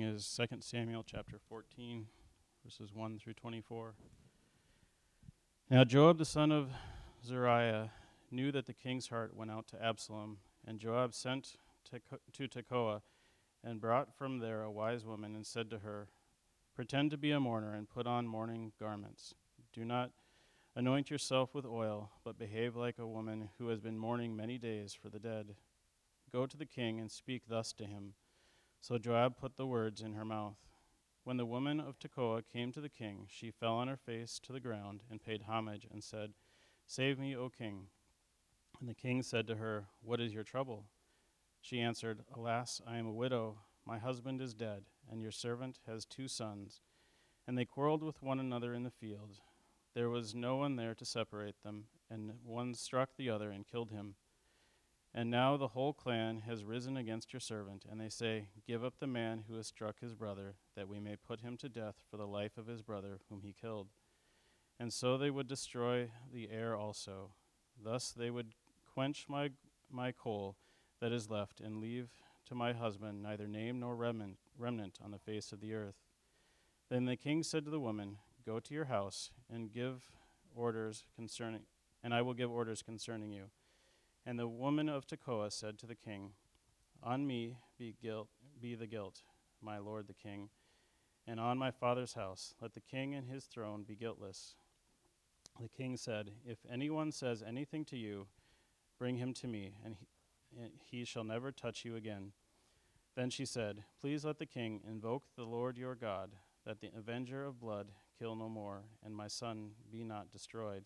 is 2 Samuel chapter 14, verses 1 through 24. Now Joab the son of Zeruiah knew that the king's heart went out to Absalom, and Joab sent to Tekoa and brought from there a wise woman and said to her, Pretend to be a mourner and put on mourning garments. Do not anoint yourself with oil, but behave like a woman who has been mourning many days for the dead. Go to the king and speak thus to him. So Joab put the words in her mouth. When the woman of Tekoa came to the king, she fell on her face to the ground and paid homage and said, Save me, O king. And the king said to her, What is your trouble? She answered, Alas, I am a widow. My husband is dead, and your servant has two sons. And they quarreled with one another in the field. There was no one there to separate them, and one struck the other and killed him. And now the whole clan has risen against your servant, and they say, Give up the man who has struck his brother, that we may put him to death for the life of his brother whom he killed. And so they would destroy the heir also. Thus they would quench my, my coal that is left, and leave to my husband neither name nor remnant, remnant on the face of the earth. Then the king said to the woman, Go to your house and give orders concerning, and I will give orders concerning you. And the woman of Tekoa said to the king, On me be guilt, be the guilt, my lord the king, and on my father's house. Let the king and his throne be guiltless. The king said, If anyone says anything to you, bring him to me, and he, and he shall never touch you again. Then she said, Please let the king invoke the Lord your God, that the avenger of blood kill no more, and my son be not destroyed.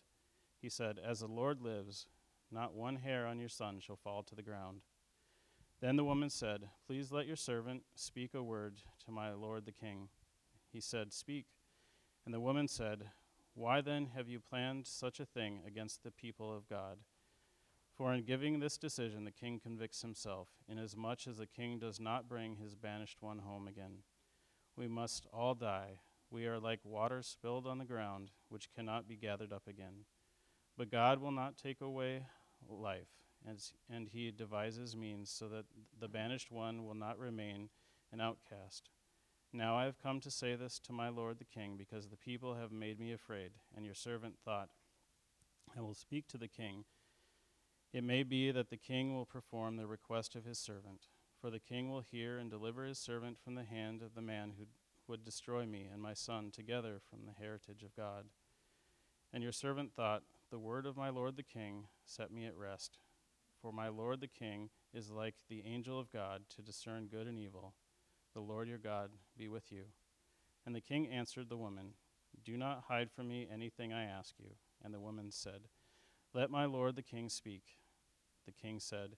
He said, As the Lord lives, not one hair on your son shall fall to the ground. Then the woman said, Please let your servant speak a word to my lord the king. He said, Speak. And the woman said, Why then have you planned such a thing against the people of God? For in giving this decision, the king convicts himself, inasmuch as the king does not bring his banished one home again. We must all die. We are like water spilled on the ground, which cannot be gathered up again. But God will not take away life, as, and he devises means so that the banished one will not remain an outcast. Now I have come to say this to my lord the king, because the people have made me afraid, and your servant thought, I will speak to the king. It may be that the king will perform the request of his servant, for the king will hear and deliver his servant from the hand of the man who would destroy me and my son together from the heritage of God. And your servant thought, the word of my lord the king set me at rest. For my lord the king is like the angel of God to discern good and evil. The Lord your God be with you. And the king answered the woman, Do not hide from me anything I ask you. And the woman said, Let my lord the king speak. The king said,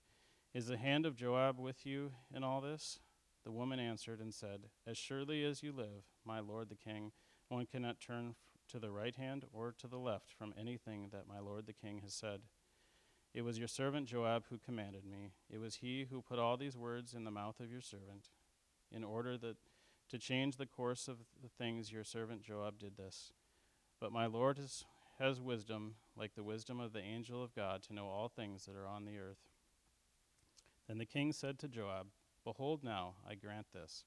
Is the hand of Joab with you in all this? The woman answered and said, As surely as you live, my lord the king, one cannot turn to the right hand or to the left from anything that my lord the king has said. It was your servant Joab who commanded me. It was he who put all these words in the mouth of your servant, in order that to change the course of the things your servant Joab did this. But my Lord has, has wisdom, like the wisdom of the angel of God, to know all things that are on the earth. Then the king said to Joab, Behold, now I grant this.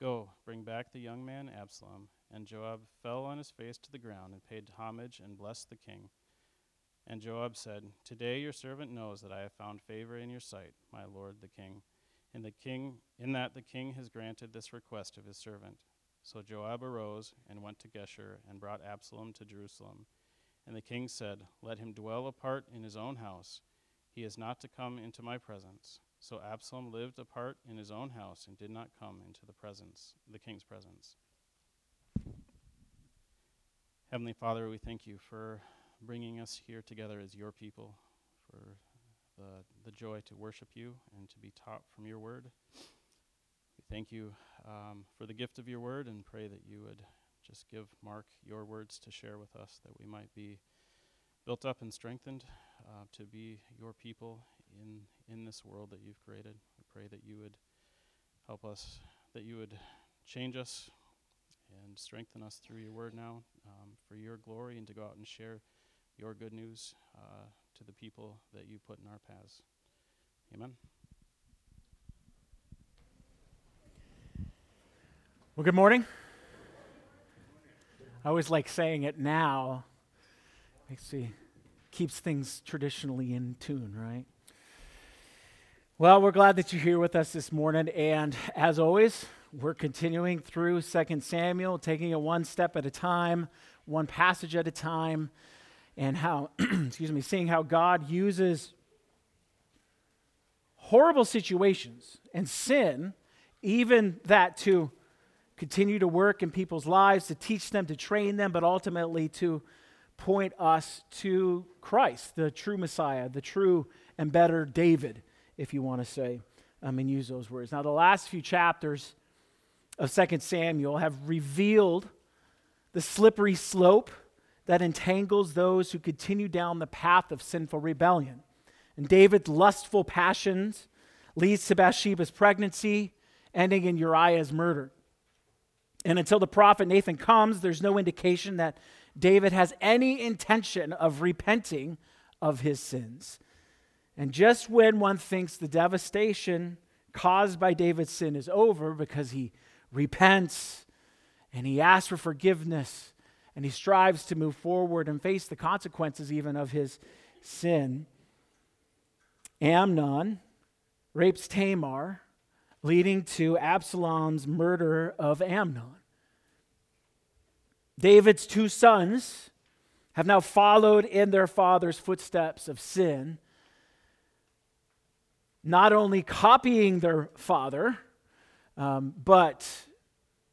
Go, bring back the young man Absalom. And Joab fell on his face to the ground and paid homage and blessed the king. And Joab said, Today your servant knows that I have found favor in your sight, my lord the king. In the king in that the king has granted this request of his servant. So Joab arose and went to Geshur and brought Absalom to Jerusalem. And the king said, Let him dwell apart in his own house. He is not to come into my presence. So Absalom lived apart in his own house and did not come into the presence, the king's presence. Heavenly Father, we thank you for bringing us here together as your people, for the, the joy to worship you and to be taught from your word. We thank you um, for the gift of your word and pray that you would just give Mark your words to share with us, that we might be built up and strengthened uh, to be your people in, in this world that you've created. We pray that you would help us, that you would change us and strengthen us through your word now um, for your glory and to go out and share your good news uh, to the people that you put in our paths. Amen. Well, good morning. I always like saying it now. Makes me keeps things traditionally in tune, right? Well, we're glad that you're here with us this morning, and as always, we're continuing through 2 Samuel, taking it one step at a time, one passage at a time, and how, excuse me, seeing how God uses horrible situations and sin, even that to continue to work in people's lives, to teach them, to train them, but ultimately to point us to Christ, the true Messiah, the true and better David, if you want to say, um, and use those words. Now, the last few chapters of 2 Samuel have revealed the slippery slope that entangles those who continue down the path of sinful rebellion. And David's lustful passions leads to Bathsheba's pregnancy, ending in Uriah's murder. And until the prophet Nathan comes, there's no indication that David has any intention of repenting of his sins. And just when one thinks the devastation caused by David's sin is over because he repents and he asks for forgiveness and he strives to move forward and face the consequences even of his sin, Amnon rapes Tamar leading to Absalom's murder of Amnon. David's two sons have now followed in their father's footsteps of sin, not only copying their father, um, but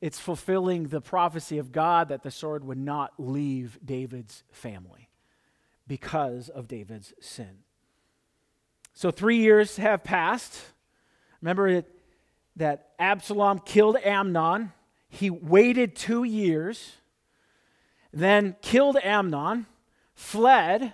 it's fulfilling the prophecy of God that the sword would not leave David's family because of David's sin. So, three years have passed. Remember that Absalom killed Amnon. He waited two years, then killed Amnon, fled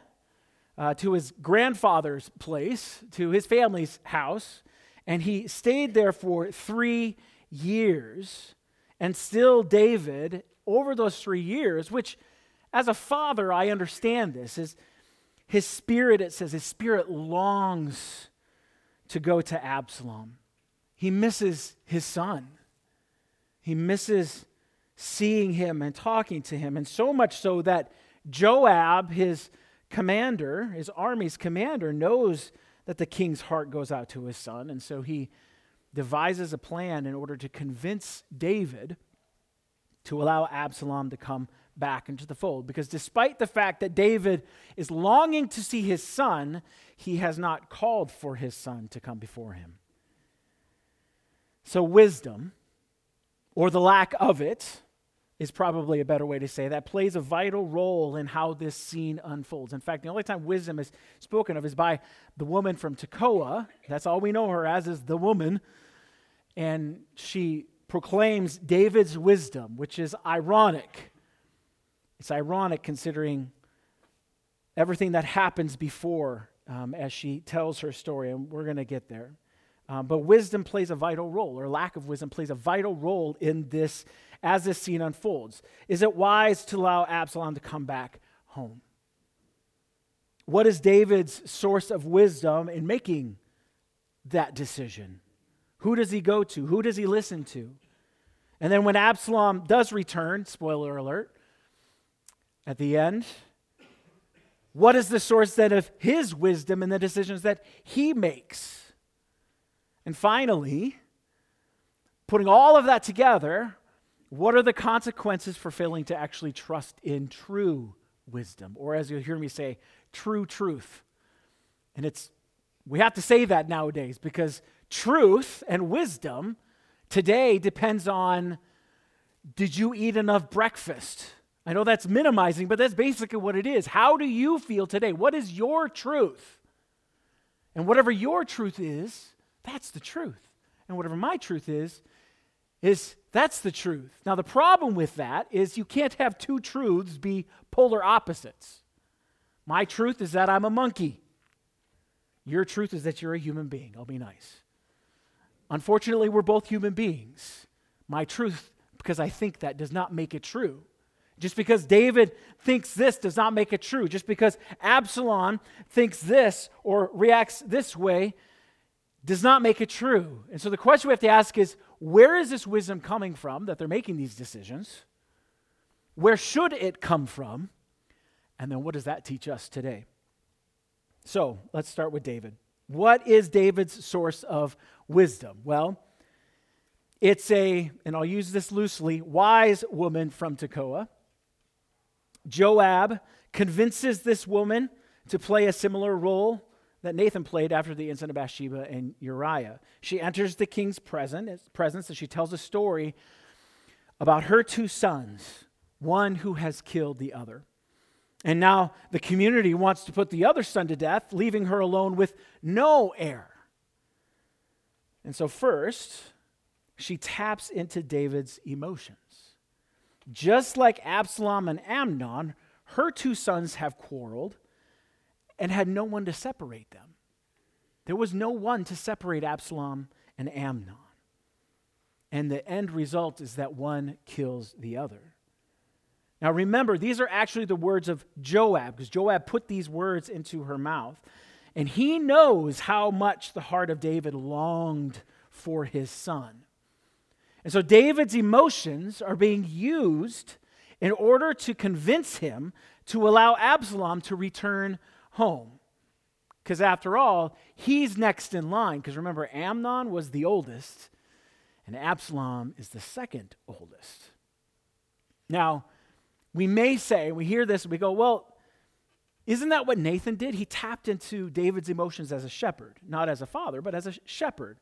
uh, to his grandfather's place, to his family's house, and he stayed there for three years. And still, David, over those three years, which as a father, I understand this, is his spirit, it says, his spirit longs to go to Absalom. He misses his son. He misses seeing him and talking to him, and so much so that Joab, his commander, his army's commander, knows that the king's heart goes out to his son, and so he devises a plan in order to convince David to allow Absalom to come back into the fold. Because despite the fact that David is longing to see his son, he has not called for his son to come before him. So, wisdom, or the lack of it, is probably a better way to say that, plays a vital role in how this scene unfolds. In fact, the only time wisdom is spoken of is by the woman from Tekoa. That's all we know her as, is the woman and she proclaims David's wisdom, which is ironic. It's ironic considering everything that happens before um, as she tells her story, and we're going to get there. Um, but wisdom plays a vital role, or lack of wisdom plays a vital role in this as this scene unfolds. Is it wise to allow Absalom to come back home? What is David's source of wisdom in making that decision? Who does he go to? Who does he listen to? And then when Absalom does return, spoiler alert, at the end, what is the source then of his wisdom and the decisions that he makes? And finally, putting all of that together, what are the consequences for failing to actually trust in true wisdom? Or as you'll hear me say, true truth. And it's, we have to say that nowadays because truth and wisdom today depends on did you eat enough breakfast? I know that's minimizing, but that's basically what it is. How do you feel today? What is your truth? And whatever your truth is, that's the truth. And whatever my truth is, is that's the truth. Now, the problem with that is you can't have two truths be polar opposites. My truth is that I'm a monkey. Your truth is that you're a human being. I'll be nice. Unfortunately, we're both human beings. My truth, because I think that, does not make it true. Just because David thinks this does not make it true. Just because Absalom thinks this or reacts this way does not make it true. And so the question we have to ask is where is this wisdom coming from that they're making these decisions? Where should it come from? And then what does that teach us today? So let's start with David. What is David's source of wisdom? Well, it's a, and I'll use this loosely, wise woman from Tekoa. Joab convinces this woman to play a similar role that Nathan played after the incident of Bathsheba and Uriah. She enters the king's presence and she tells a story about her two sons, one who has killed the other. And now the community wants to put the other son to death, leaving her alone with no heir. And so, first, she taps into David's emotions. Just like Absalom and Amnon, her two sons have quarreled and had no one to separate them. There was no one to separate Absalom and Amnon. And the end result is that one kills the other. Now remember, these are actually the words of Joab, because Joab put these words into her mouth. And he knows how much the heart of David longed for his son. And so David's emotions are being used in order to convince him to allow Absalom to return home. Because after all, he's next in line. Because remember, Amnon was the oldest, and Absalom is the second oldest. Now, we may say, we hear this, we go, well, isn't that what Nathan did? He tapped into David's emotions as a shepherd, not as a father, but as a shepherd.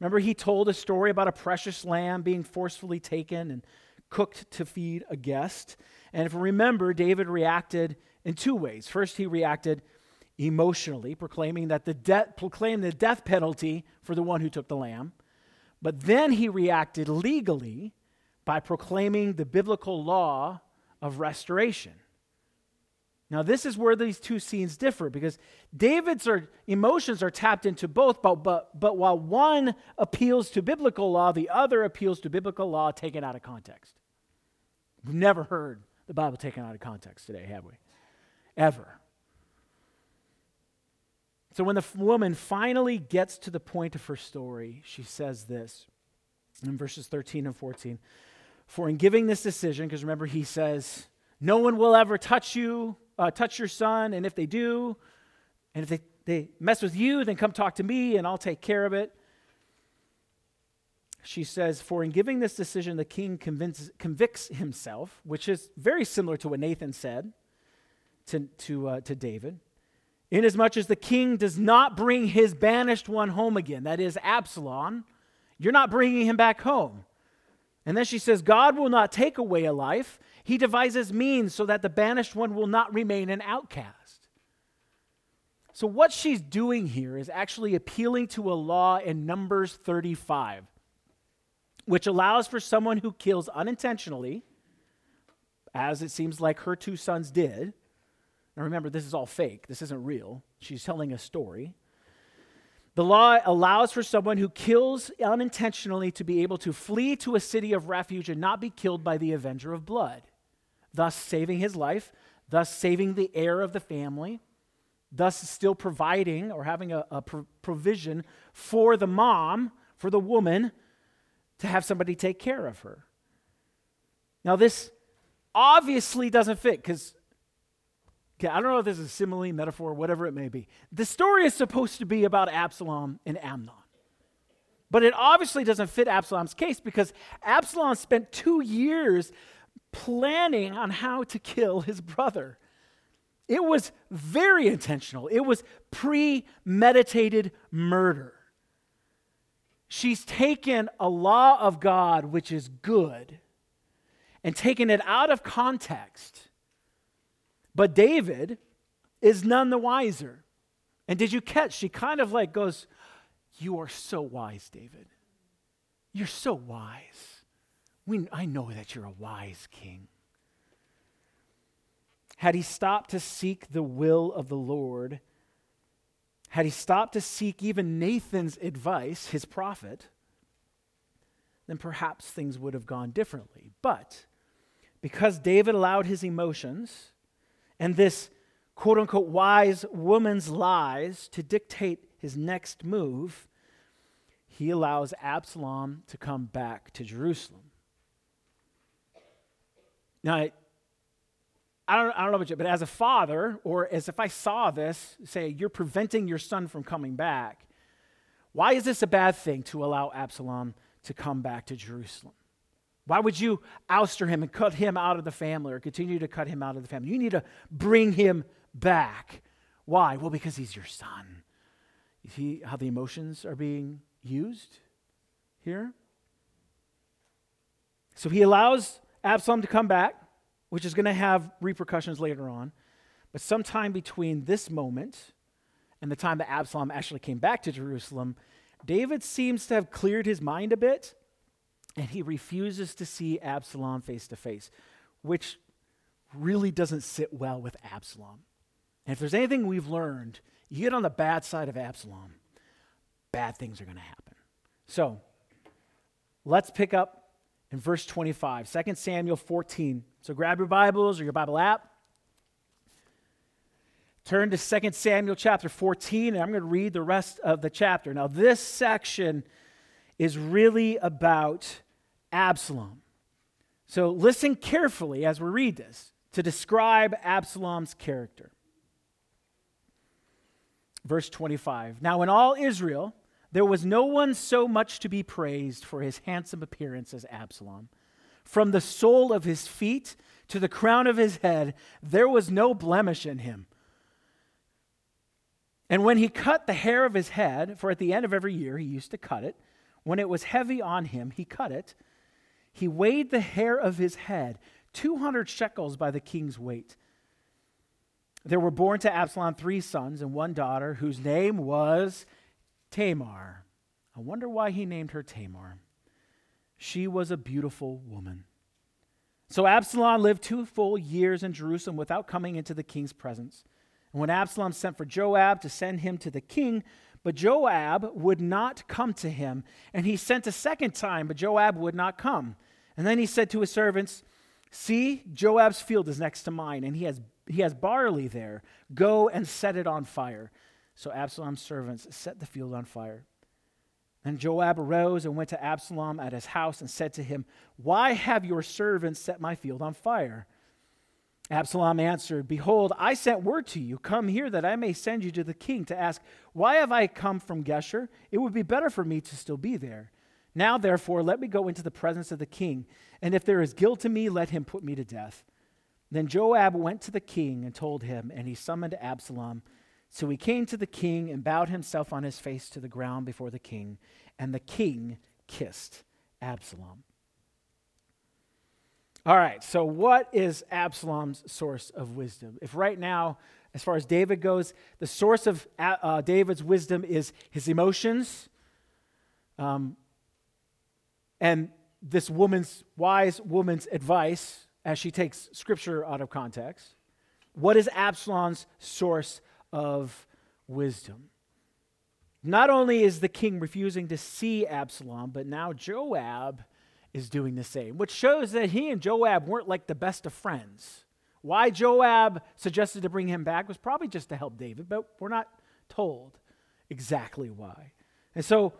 Remember, he told a story about a precious lamb being forcefully taken and cooked to feed a guest. And if you remember, David reacted in two ways. First, he reacted emotionally, proclaiming that the death proclaimed the death penalty for the one who took the lamb. But then he reacted legally by proclaiming the biblical law of restoration. Now, this is where these two scenes differ because David's are, emotions are tapped into both, but, but, but while one appeals to biblical law, the other appeals to biblical law taken out of context. We've never heard the Bible taken out of context today, have we? Ever. So when the woman finally gets to the point of her story, she says this in verses 13 and 14. For in giving this decision, because remember, he says, No one will ever touch you, uh, touch your son, and if they do, and if they, they mess with you, then come talk to me and I'll take care of it. She says, For in giving this decision, the king convicts himself, which is very similar to what Nathan said to, to, uh, to David. Inasmuch as the king does not bring his banished one home again, that is Absalom, you're not bringing him back home. And then she says, God will not take away a life. He devises means so that the banished one will not remain an outcast. So, what she's doing here is actually appealing to a law in Numbers 35, which allows for someone who kills unintentionally, as it seems like her two sons did. Now, remember, this is all fake, this isn't real. She's telling a story. The law allows for someone who kills unintentionally to be able to flee to a city of refuge and not be killed by the avenger of blood, thus saving his life, thus saving the heir of the family, thus still providing or having a, a pro- provision for the mom, for the woman, to have somebody take care of her. Now, this obviously doesn't fit because Okay, I don't know if this is a simile, metaphor, whatever it may be. The story is supposed to be about Absalom and Amnon. But it obviously doesn't fit Absalom's case because Absalom spent two years planning on how to kill his brother. It was very intentional, it was premeditated murder. She's taken a law of God, which is good, and taken it out of context but David is none the wiser. And did you catch? She kind of like goes, You are so wise, David. You're so wise. We, I know that you're a wise king. Had he stopped to seek the will of the Lord, had he stopped to seek even Nathan's advice, his prophet, then perhaps things would have gone differently. But because David allowed his emotions, and this quote unquote wise woman's lies to dictate his next move, he allows Absalom to come back to Jerusalem. Now, I, I don't, I don't know about you, but as a father, or as if I saw this, say, you're preventing your son from coming back, why is this a bad thing to allow Absalom to come back to Jerusalem? Why would you ouster him and cut him out of the family or continue to cut him out of the family? You need to bring him back. Why? Well, because he's your son. You see how the emotions are being used here? So he allows Absalom to come back, which is going to have repercussions later on. But sometime between this moment and the time that Absalom actually came back to Jerusalem, David seems to have cleared his mind a bit and he refuses to see Absalom face to face, which really doesn't sit well with Absalom. And if there's anything we've learned, you get on the bad side of Absalom, bad things are going to happen. So let's pick up in verse 25, 2 Samuel 14. So grab your Bibles or your Bible app. Turn to 2 Samuel chapter 14, and I'm going to read the rest of the chapter. Now, this section is really about Absalom. So listen carefully as we read this to describe Absalom's character. Verse 25 Now, in all Israel, there was no one so much to be praised for his handsome appearance as Absalom. From the sole of his feet to the crown of his head, there was no blemish in him. And when he cut the hair of his head, for at the end of every year he used to cut it, when it was heavy on him, he cut it. He weighed the hair of his head, 200 shekels by the king's weight. There were born to Absalom three sons and one daughter, whose name was Tamar. I wonder why he named her Tamar. She was a beautiful woman. So Absalom lived two full years in Jerusalem without coming into the king's presence. And when Absalom sent for Joab to send him to the king, but Joab would not come to him. And he sent a second time, but Joab would not come. And then he said to his servants, See, Joab's field is next to mine, and he has, he has barley there. Go and set it on fire. So Absalom's servants set the field on fire. Then Joab arose and went to Absalom at his house and said to him, Why have your servants set my field on fire? Absalom answered, Behold, I sent word to you, Come here that I may send you to the king to ask, Why have I come from Geshur? It would be better for me to still be there. Now, therefore, let me go into the presence of the king, and if there is guilt in me, let him put me to death. Then Joab went to the king and told him, and he summoned Absalom. So he came to the king and bowed himself on his face to the ground before the king, and the king kissed Absalom. All right, so what is Absalom's source of wisdom? If right now, as far as David goes, the source of uh, uh, David's wisdom is his emotions, um, and this woman's wise woman's advice as she takes scripture out of context. What is Absalom's source of wisdom? Not only is the king refusing to see Absalom, but now Joab is doing the same, which shows that he and Joab weren't like the best of friends. Why Joab suggested to bring him back was probably just to help David, but we're not told exactly why. And so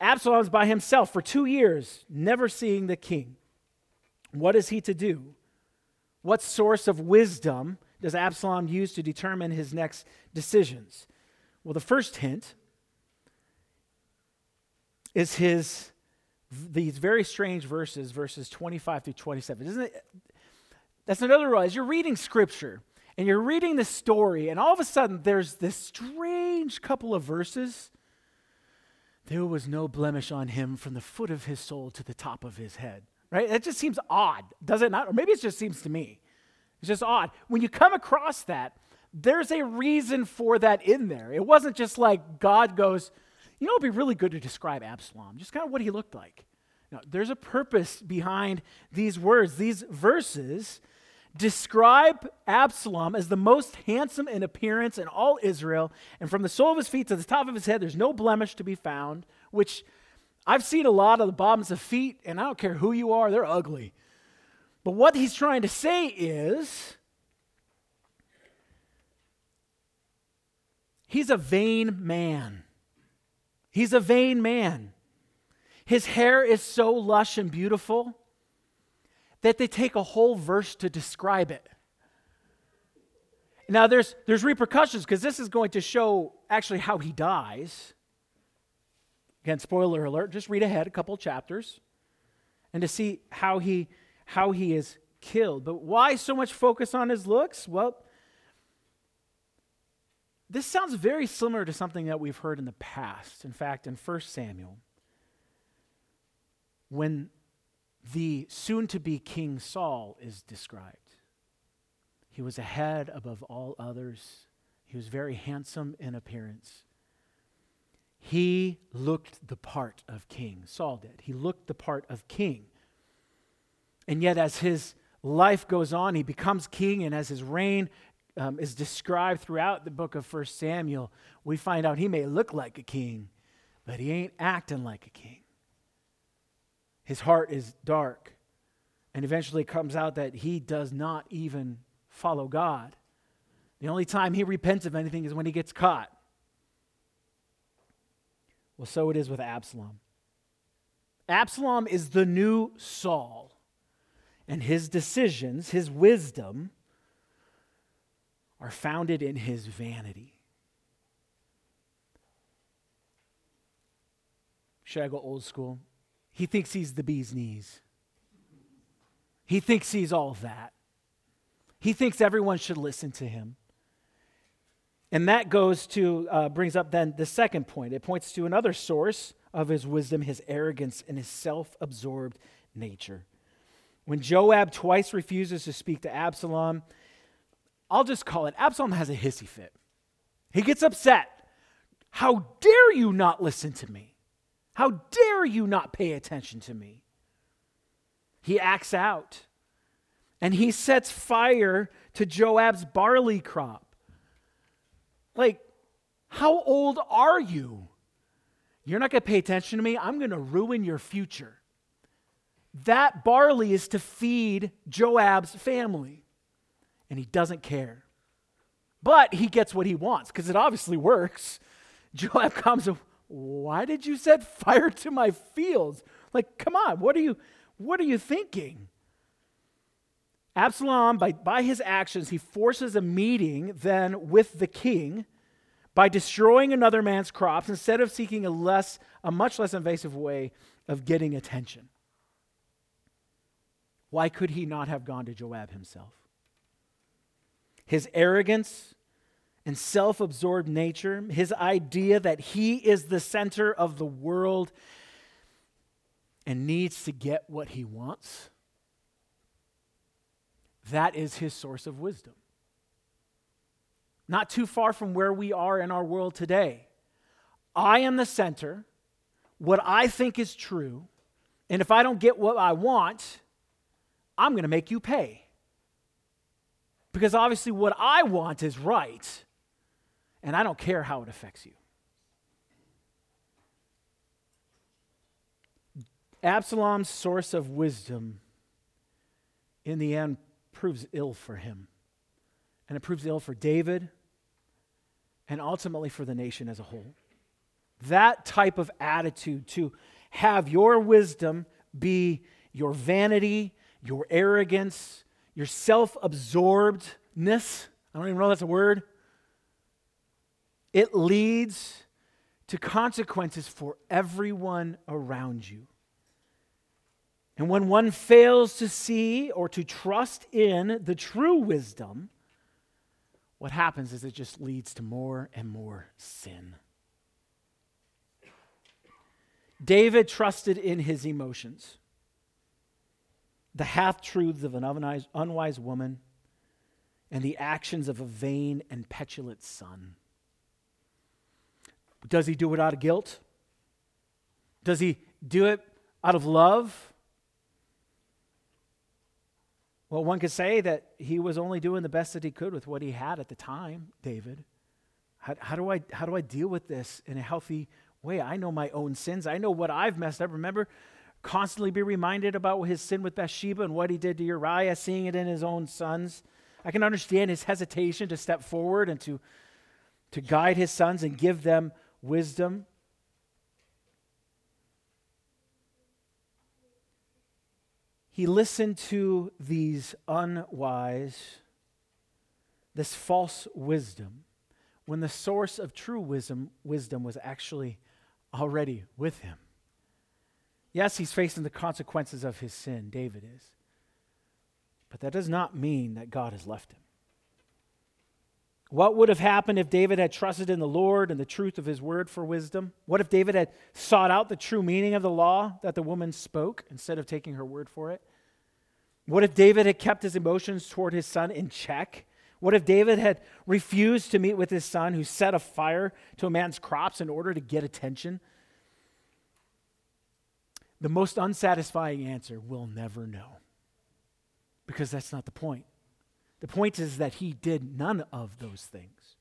Absalom's by himself for two years, never seeing the king. What is he to do? What source of wisdom does Absalom use to determine his next decisions? Well, the first hint is his these very strange verses, verses 25 through 27. Isn't it? That's another. As you're reading scripture and you're reading this story, and all of a sudden there's this strange couple of verses. There was no blemish on him from the foot of his sole to the top of his head. Right? That just seems odd, does it not? Or maybe it just seems to me. It's just odd. When you come across that, there's a reason for that in there. It wasn't just like God goes, you know, it'd be really good to describe Absalom, just kind of what he looked like. Now, there's a purpose behind these words. These verses describe Absalom as the most handsome in appearance in all Israel, and from the sole of his feet to the top of his head, there's no blemish to be found, which I've seen a lot of the bottoms of feet, and I don't care who you are, they're ugly. But what he's trying to say is he's a vain man. He's a vain man. His hair is so lush and beautiful that they take a whole verse to describe it. Now, there's, there's repercussions because this is going to show actually how he dies. Again, spoiler alert, just read ahead a couple chapters and to see how he, how he is killed. But why so much focus on his looks? Well, this sounds very similar to something that we've heard in the past. In fact, in 1 Samuel, when the soon to be King Saul is described. He was a head above all others. He was very handsome in appearance. He looked the part of king. Saul did. He looked the part of king. And yet, as his life goes on, he becomes king, and as his reign um, is described throughout the book of 1 Samuel, we find out he may look like a king, but he ain't acting like a king. His heart is dark. And eventually comes out that he does not even follow God. The only time he repents of anything is when he gets caught. Well, so it is with Absalom. Absalom is the new Saul, and his decisions, his wisdom, are founded in his vanity. Should I go old school? He thinks he's the bee's knees. He thinks he's all that. He thinks everyone should listen to him. And that goes to, uh, brings up then the second point. It points to another source of his wisdom, his arrogance, and his self absorbed nature. When Joab twice refuses to speak to Absalom, I'll just call it Absalom has a hissy fit. He gets upset. How dare you not listen to me? How dare you not pay attention to me? He acts out and he sets fire to Joab's barley crop. Like, how old are you? You're not going to pay attention to me. I'm going to ruin your future. That barley is to feed Joab's family, and he doesn't care. But he gets what he wants because it obviously works. Joab comes, why did you set fire to my fields? Like, come on, what are you, what are you thinking? Absalom, by, by his actions, he forces a meeting then with the king by destroying another man's crops instead of seeking a less, a much less invasive way of getting attention. Why could he not have gone to Joab himself? His arrogance and self absorbed nature, his idea that he is the center of the world and needs to get what he wants, that is his source of wisdom. Not too far from where we are in our world today. I am the center, what I think is true, and if I don't get what I want, I'm going to make you pay. Because obviously, what I want is right and I don't care how it affects you. Absalom's source of wisdom in the end proves ill for him. And it proves ill for David and ultimately for the nation as a whole. That type of attitude to have your wisdom be your vanity, your arrogance, your self absorbedness. I don't even know if that's a word it leads to consequences for everyone around you. And when one fails to see or to trust in the true wisdom, what happens is it just leads to more and more sin. David trusted in his emotions, the half truths of an unwise, woman, and the actions of a vain and petulant son. Does he do it out of guilt? Does he do it out of love? Well, one could say that he was only doing the best that he could with what he had at the time, David. How, how, do, I, how do I deal with this in a healthy way? I know my own sins. I know what I've messed up. Remember, constantly be reminded about his sin with Bathsheba and what he did to Uriah, seeing it in his own sons. I can understand his hesitation to step forward and to, to guide his sons and give them wisdom. He listened to these unwise, this false wisdom, when the source of true wisdom, wisdom was actually already with him. Yes, he's facing the consequences of his sin, David is. But that does not mean that God has left him. What would have happened if David had trusted in the Lord and the truth of his word for wisdom? What if David had sought out the true meaning of the law that the woman spoke instead of taking her word for it? What if David had kept his emotions toward his son in check? What if David had refused to meet with his son who set a fire to a man's crops in order to get attention? The most unsatisfying answer we'll never know because that's not the point. The point is that he did none of those things.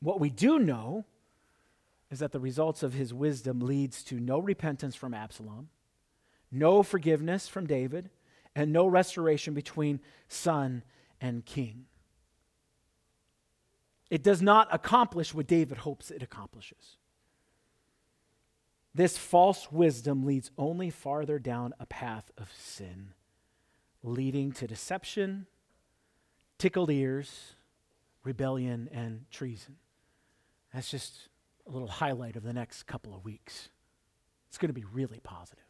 What we do know is that the results of his wisdom leads to no repentance from Absalom, no forgiveness from David, and no restoration between son and king. It does not accomplish what David hopes it accomplishes. This false wisdom leads only farther down a path of sin leading to deception, tickled ears, rebellion, and treason. That's just a little highlight of the next couple of weeks. It's going to be really positive.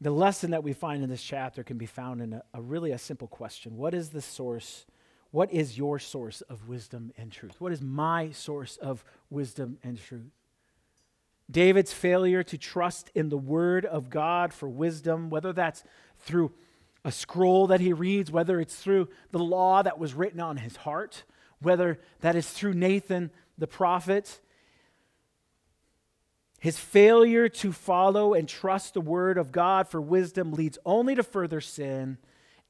The lesson that we find in this chapter can be found in a, a, really a simple question. What is the source? What is your source of wisdom and truth? What is my source of wisdom and truth? David's failure to trust in the word of God for wisdom, whether that's through a scroll that he reads, whether it's through the law that was written on his heart, whether that is through Nathan the prophet. His failure to follow and trust the word of God for wisdom leads only to further sin.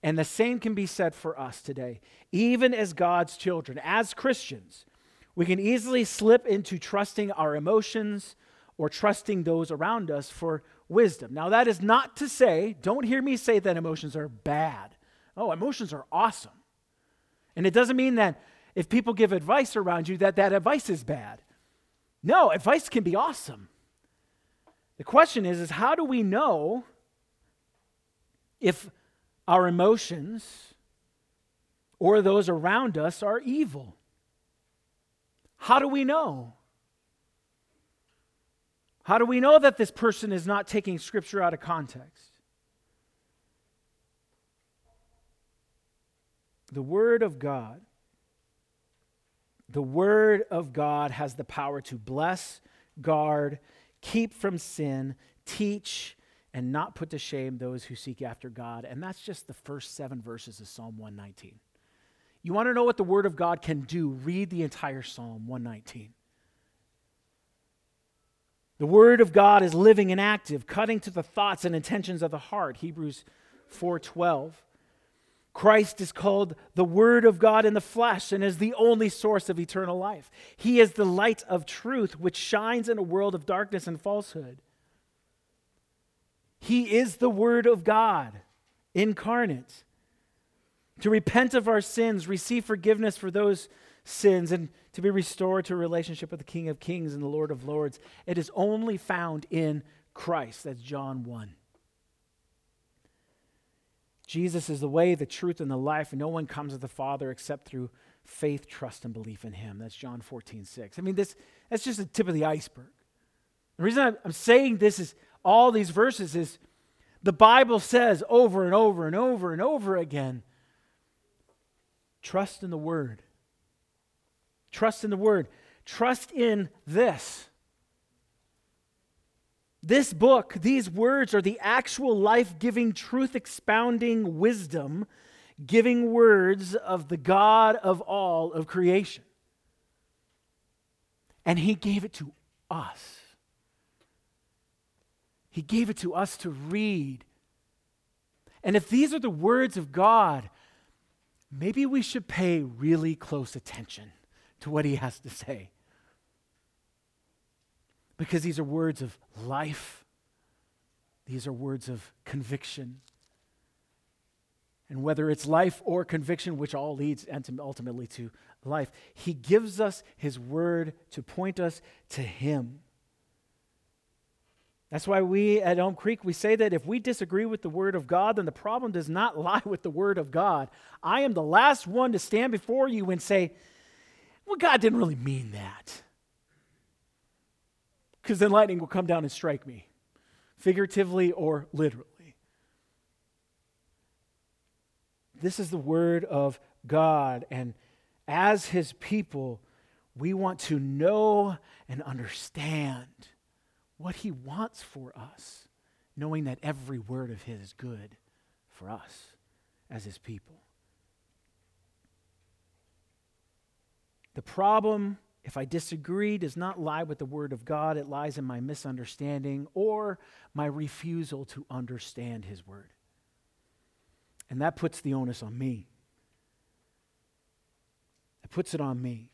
And the same can be said for us today. Even as God's children, as Christians, we can easily slip into trusting our emotions, or trusting those around us for wisdom. Now, that is not to say, don't hear me say that emotions are bad. Oh, emotions are awesome. And it doesn't mean that if people give advice around you that that advice is bad. No, advice can be awesome. The question is is how do we know if our emotions or those around us are evil? How do we know? How do we know that this person is not taking scripture out of context? The Word of God, the Word of God has the power to bless, guard, keep from sin, teach, and not put to shame those who seek after God. And that's just the first seven verses of Psalm 119. You want to know what the Word of God can do? Read the entire Psalm 119. The word of God is living and active, cutting to the thoughts and intentions of the heart. Hebrews 4:12. Christ is called the word of God in the flesh and is the only source of eternal life. He is the light of truth which shines in a world of darkness and falsehood. He is the word of God incarnate. To repent of our sins, receive forgiveness for those sins, and to be restored to a relationship with the King of Kings and the Lord of Lords. It is only found in Christ. That's John 1. Jesus is the way, the truth, and the life, no one comes to the Father except through faith, trust, and belief in Him. That's John 14, 6. I mean, this, that's just the tip of the iceberg. The reason I'm, I'm saying this is all these verses is the Bible says over and over and over and over again trust in the Word. Trust in the word. Trust in this. This book, these words are the actual life giving, truth expounding wisdom giving words of the God of all of creation. And He gave it to us. He gave it to us to read. And if these are the words of God, maybe we should pay really close attention to what he has to say. Because these are words of life, these are words of conviction. And whether it's life or conviction, which all leads ultimately to life, he gives us his word to point us to him. That's why we at Elm Creek we say that if we disagree with the word of God, then the problem does not lie with the word of God. I am the last one to stand before you and say, "Well, God didn't really mean that." Because then lightning will come down and strike me, figuratively or literally. This is the word of God, and as his people, we want to know and understand what he wants for us, knowing that every word of his is good for us as his people. The problem, if I disagree, does not lie with the word of God, it lies in my misunderstanding or my refusal to understand his word. And that puts the onus on me. It puts it on me.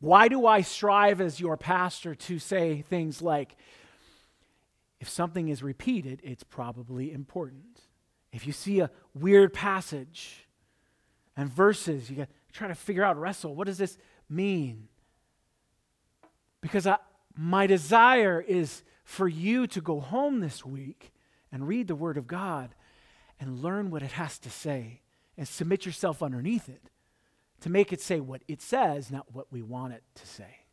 Why do I strive as your pastor to say things like, if something is repeated, it's probably important? If you see a weird passage and verses, you try to figure out, wrestle, what does this mean? Because I, my desire is for you to go home this week and read the Word of God and learn what it has to say and submit yourself underneath it to make it say what it says, not what we want it to say.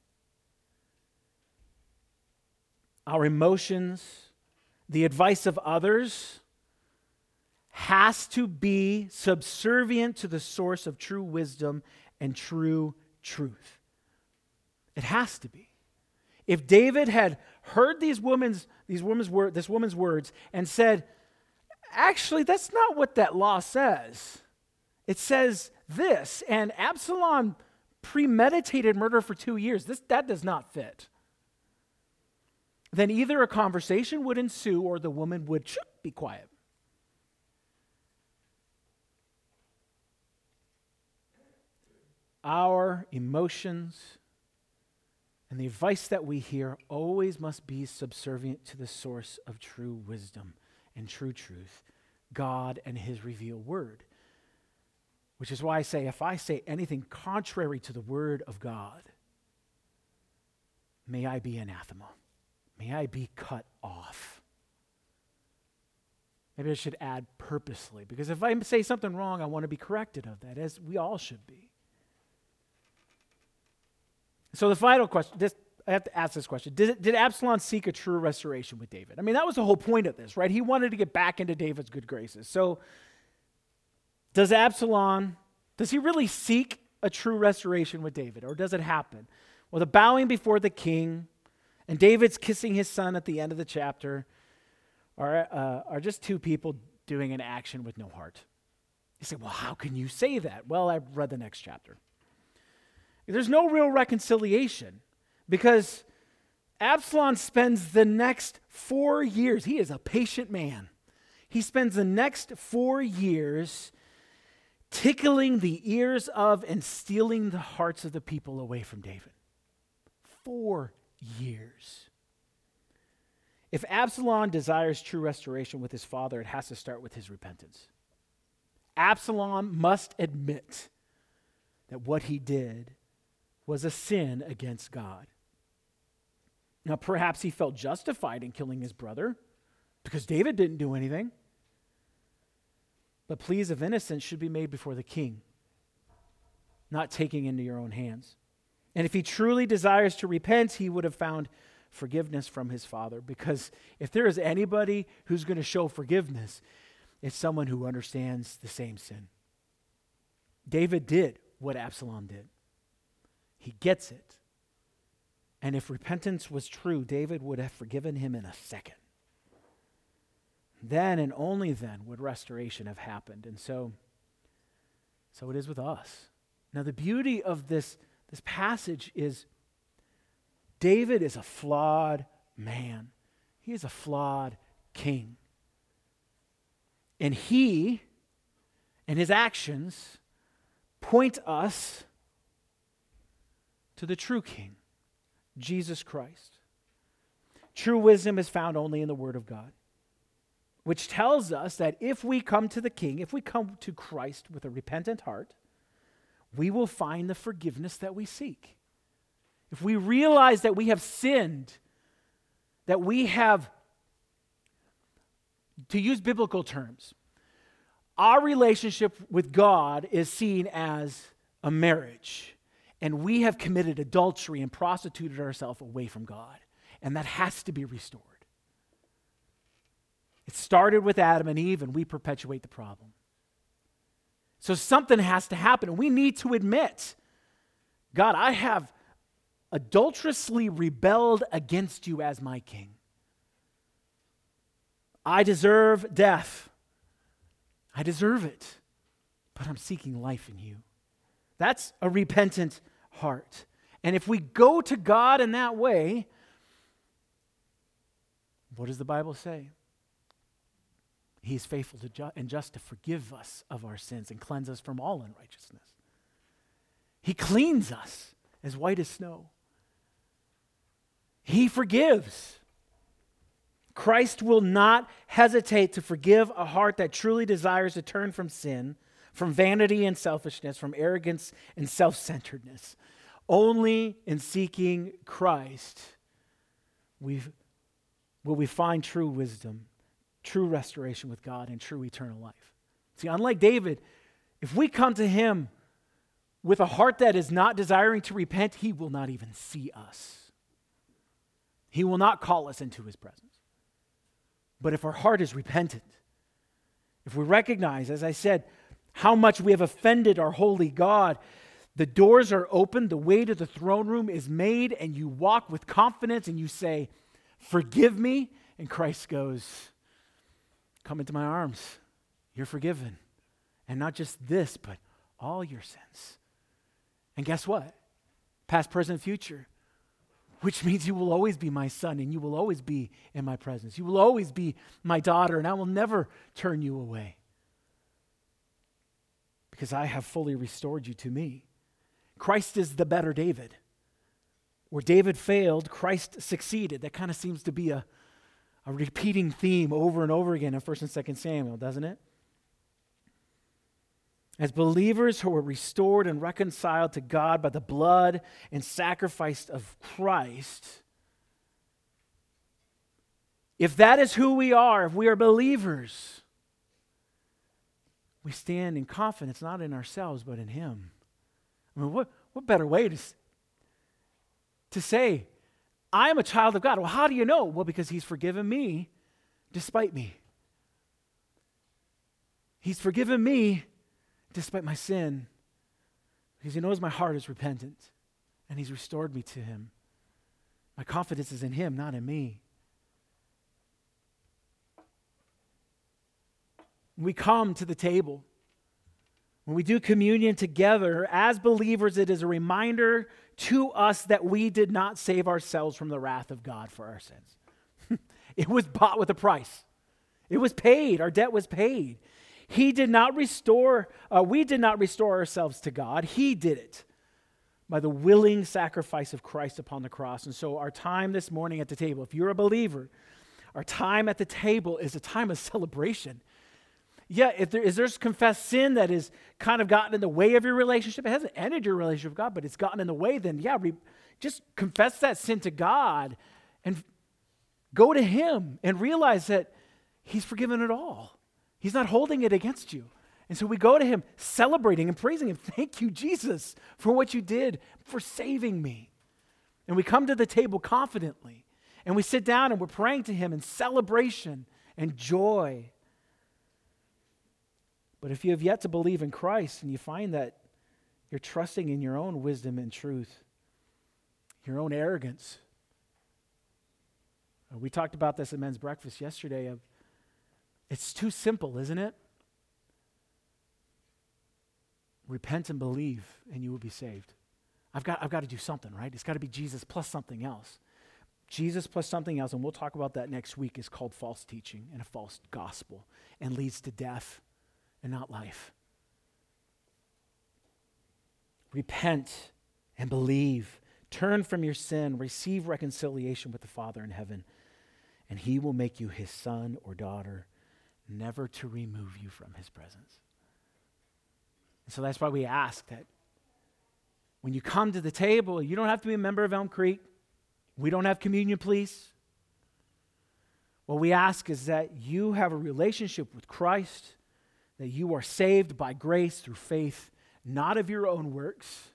Our emotions, the advice of others, has to be subservient to the source of true wisdom and true truth. It has to be. If David had heard these women's, these women's word, this woman's words and said, actually, that's not what that law says. It says this, and Absalom premeditated murder for two years. This, that does not fit. Then either a conversation would ensue or the woman would be quiet. Our emotions and the advice that we hear always must be subservient to the source of true wisdom and true truth, God and His revealed word. Which is why I say, if I say anything contrary to the word of God, may I be anathema. May I be cut off. Maybe I should add purposely, because if I say something wrong, I want to be corrected of that, as we all should be. So the final question, this, I have to ask this question. Did, did Absalom seek a true restoration with David? I mean, that was the whole point of this, right? He wanted to get back into David's good graces. So does Absalom, does he really seek a true restoration with David, or does it happen? Well, the bowing before the king and David's kissing his son at the end of the chapter are, uh, are just two people doing an action with no heart. You say, well, how can you say that? Well, I read the next chapter. There's no real reconciliation because Absalom spends the next four years, he is a patient man. He spends the next four years tickling the ears of and stealing the hearts of the people away from David. Four years. If Absalom desires true restoration with his father, it has to start with his repentance. Absalom must admit that what he did was a sin against God. Now, perhaps he felt justified in killing his brother because David didn't do anything. But pleas of innocence should be made before the king, not taking into your own hands. And if he truly desires to repent, he would have found forgiveness from his father. Because if there is anybody who's going to show forgiveness, it's someone who understands the same sin. David did what Absalom did, he gets it. And if repentance was true, David would have forgiven him in a second. Then and only then would restoration have happened. And so, so it is with us. Now, the beauty of this, this passage is David is a flawed man, he is a flawed king. And he and his actions point us to the true king, Jesus Christ. True wisdom is found only in the Word of God which tells us that if we come to the King, if we come to Christ with a repentant heart, we will find the forgiveness that we seek. If we realize that we have sinned that we have, to use biblical terms, our relationship with God is seen as a marriage, and we have committed adultery and prostituted ourselves away from God, and that has to be restored. It started with Adam and Eve, and we perpetuate the problem. So something has to happen, and we need to admit God, I have adulterously rebelled against you as my king. I deserve death. I deserve it, but I'm seeking life in you. That's a repentant heart. And if we go to God in that way, what does the Bible say? He's faithful to ju- and just to forgive us of our sins and cleanse us from all unrighteousness. He cleans us as white as snow. He forgives. Christ will not hesitate to forgive a heart that truly desires to turn from sin, from vanity and selfishness, from arrogance and self centeredness. Only in seeking Christ will we find true wisdom, true restoration with God, and true eternal life. See, unlike David, if we come to him with a heart that is not desiring to repent, he will not even see us. He will not call us into his presence. But if our heart is repentant, if we recognize, as I said, how much we have offended our holy God, the doors are open, the way to the throne room is made, and you walk with confidence and you say, Forgive me. And Christ goes, Come into my arms. You're forgiven. And not just this, but all your sins. And guess what? Past, present, future which means you will always be my son and you will always be in my presence. You will always be my daughter, and I will never turn you away because I have fully restored you to me. Christ is the better David. Where David failed, Christ succeeded. That kind of seems to be a, a repeating theme over and over again in 1st and 2nd Samuel, doesn't it? As believers who are restored and reconciled to God by the blood and sacrifice of Christ, if that is who we are, if we are believers, we stand in confidence not in ourselves but in Him. I mean, what, what better way to, to say, I am a child of God? Well, how do you know? Well, because He's forgiven me despite me. He's forgiven me despite my sin, because He knows my heart is repentant and He's restored me to Him. My confidence is in Him, not in me. We come to the table, when we do communion together, as believers, it is a reminder to us that we did not save ourselves from the wrath of God for our sins. it was bought with a price, it was paid. Our debt was paid. He did not restore, uh, we did not restore ourselves to God. He did it by the willing sacrifice of Christ upon the cross. And so, our time this morning at the table, if you're a believer, our time at the table is a time of celebration. Yeah, if there is there's confessed sin that has kind of gotten in the way of your relationship, it hasn't ended your relationship with God, but it's gotten in the way, then yeah, re, just confess that sin to God and go to Him and realize that He's forgiven it all. He's not holding it against you. And so we go to him celebrating and praising him. Thank you, Jesus, for what you did, for saving me. And we come to the table confidently. And we sit down and we're praying to him in celebration and joy. But if you have yet to believe in Christ and you find that you're trusting in your own wisdom and truth, your own arrogance, uh, we talked about this at men's breakfast yesterday of it's too simple, isn't it? Repent and believe, and you will be saved. I've got, I've got to do something, right? It's got to be Jesus plus something else. Jesus plus something else, and we'll talk about that next week, is called false teaching and a false gospel and leads to death and not life. Repent and believe. Turn from your sin, receive reconciliation with the Father in heaven, and he will make you his son or daughter never to remove you from his presence. And so that's why we ask that when you come to the table, you don't have to be a member of Elm Creek. We don't have communion, please. What we ask is that you have a relationship with Christ, that you are saved by grace through faith, not of your own works,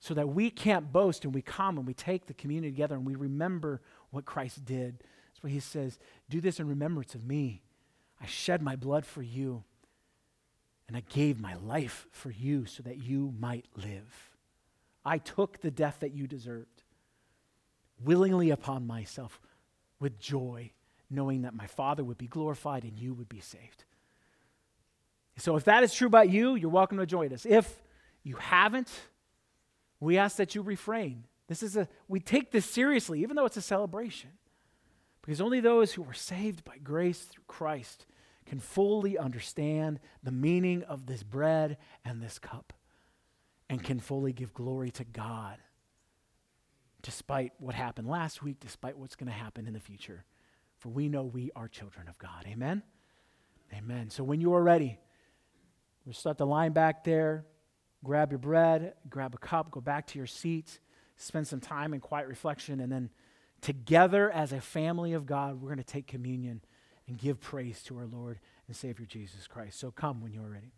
so that we can't boast and we come and we take the community together and we remember what Christ did. That's why he says, Do this in remembrance of me. I shed my blood for you, and I gave my life for you so that you might live. I took the death that you deserved willingly upon myself with joy, knowing that my Father would be glorified and you would be saved. So, if that is true about you, you're welcome to join us. If you haven't, we ask that you refrain. This is a, we take this seriously, even though it's a celebration. Because only those who are saved by grace through Christ can fully understand the meaning of this bread and this cup and can fully give glory to God despite what happened last week, despite what's going to happen in the future. For we know we are children of God. Amen? Amen. So when you are ready, we'll start the line back there. Grab your bread, grab a cup, go back to your seats, spend some time in quiet reflection, and then together as a family of God, we're going to take communion and give praise to our Lord and Savior Jesus Christ. So come when you're ready.